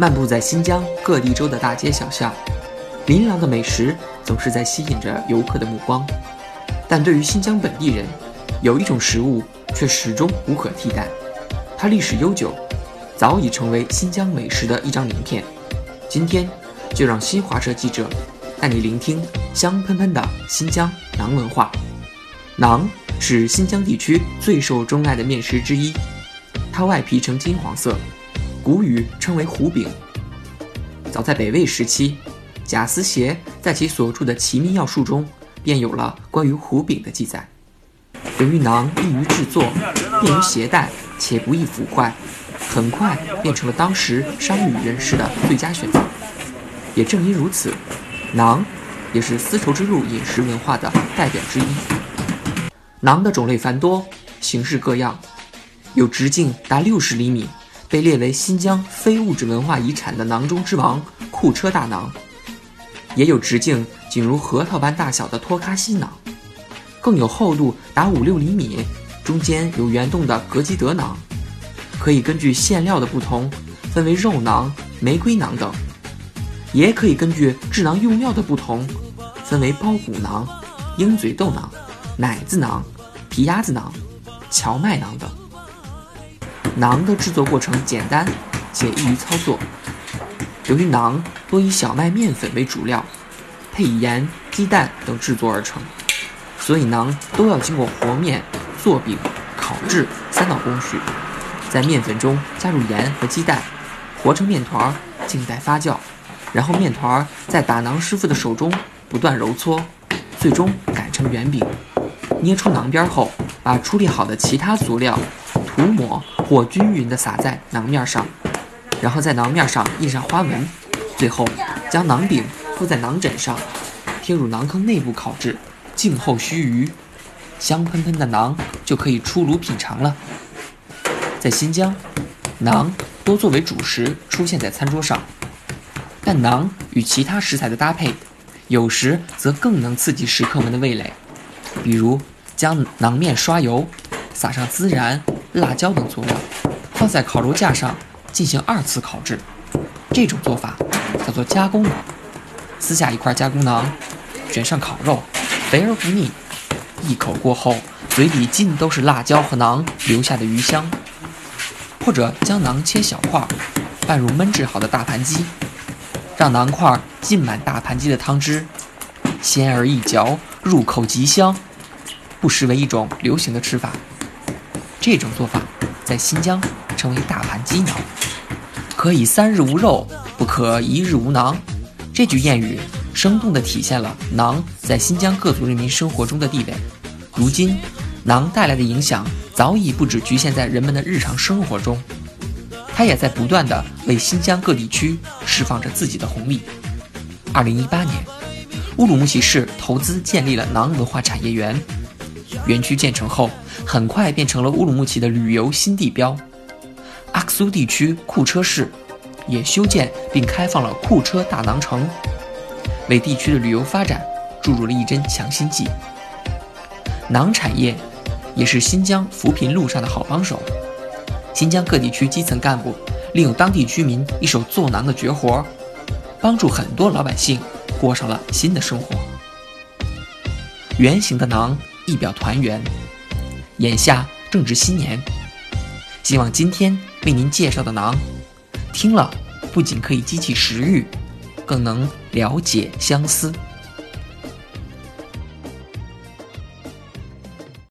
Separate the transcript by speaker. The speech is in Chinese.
Speaker 1: 漫步在新疆各地州的大街小巷，琳琅的美食总是在吸引着游客的目光。但对于新疆本地人，有一种食物却始终无可替代，它历史悠久，早已成为新疆美食的一张名片。今天，就让新华社记者带你聆听香喷喷的新疆馕文化。馕是新疆地区最受钟爱的面食之一，它外皮呈金黄色，古语称为糊饼。早在北魏时期，贾思勰在其所著的《齐民要术》中便有了关于糊饼的记载。由于馕易于制作，便于携带，且不易腐坏，很快变成了当时商旅人士的最佳选择。也正因如此，馕也是丝绸之路饮食文化的代表之一。馕的种类繁多，形式各样，有直径达六十厘米，被列为新疆非物质文化遗产的馕中之王库车大馕；也有直径仅如核桃般大小的托卡西馕，更有厚度达五六厘米，中间有圆洞的格基德馕。可以根据馅料的不同，分为肉馕、玫瑰馕等；也可以根据制馕用料的不同，分为包谷馕、鹰嘴豆馕。奶子馕、皮鸭子馕、荞麦馕等。馕的制作过程简单且易于操作。由于馕多以小麦面粉为主料，配以盐、鸡蛋等制作而成，所以馕都要经过和面、做饼、烤制三道工序。在面粉中加入盐和鸡蛋，和成面团，静待发酵。然后面团在打馕师傅的手中不断揉搓，最终擀成圆饼。捏出馕边后，把处理好的其他佐料涂抹火均匀地撒在馕面上，然后在馕面上印上花纹，最后将馕饼铺在馕枕上，贴入馕坑内部烤制，静候须臾，香喷喷的馕就可以出炉品尝了。在新疆，馕多作为主食出现在餐桌上，但馕与其他食材的搭配，有时则更能刺激食客们的味蕾。比如，将馕面刷油，撒上孜然、辣椒等佐料，放在烤肉架上进行二次烤制。这种做法叫做加工馕。撕下一块加工馕，卷上烤肉，肥而不腻。一口过后，嘴里尽都是辣椒和馕留下的余香。或者将馕切小块，拌入焖制好的大盘鸡，让馕块浸满大盘鸡的汤汁，鲜而易嚼，入口极香。不失为一种流行的吃法。这种做法在新疆称为“大盘鸡馕”。可以三日无肉，不可一日无馕。这句谚语生动地体现了馕在新疆各族人民生活中的地位。如今，馕带来的影响早已不只局限在人们的日常生活中，它也在不断地为新疆各地区释放着自己的红利。二零一八年，乌鲁木齐市投资建立了馕文化产业园。园区建成后，很快变成了乌鲁木齐的旅游新地标。阿克苏地区库车市也修建并开放了库车大馕城，为地区的旅游发展注入了一针强心剂。馕产业也是新疆扶贫路上的好帮手。新疆各地区基层干部利用当地居民一手做馕的绝活，帮助很多老百姓过上了新的生活。圆形的馕。一表团圆，眼下正值新年，希望今天为您介绍的馕，听了不仅可以激起食欲，更能了解相思。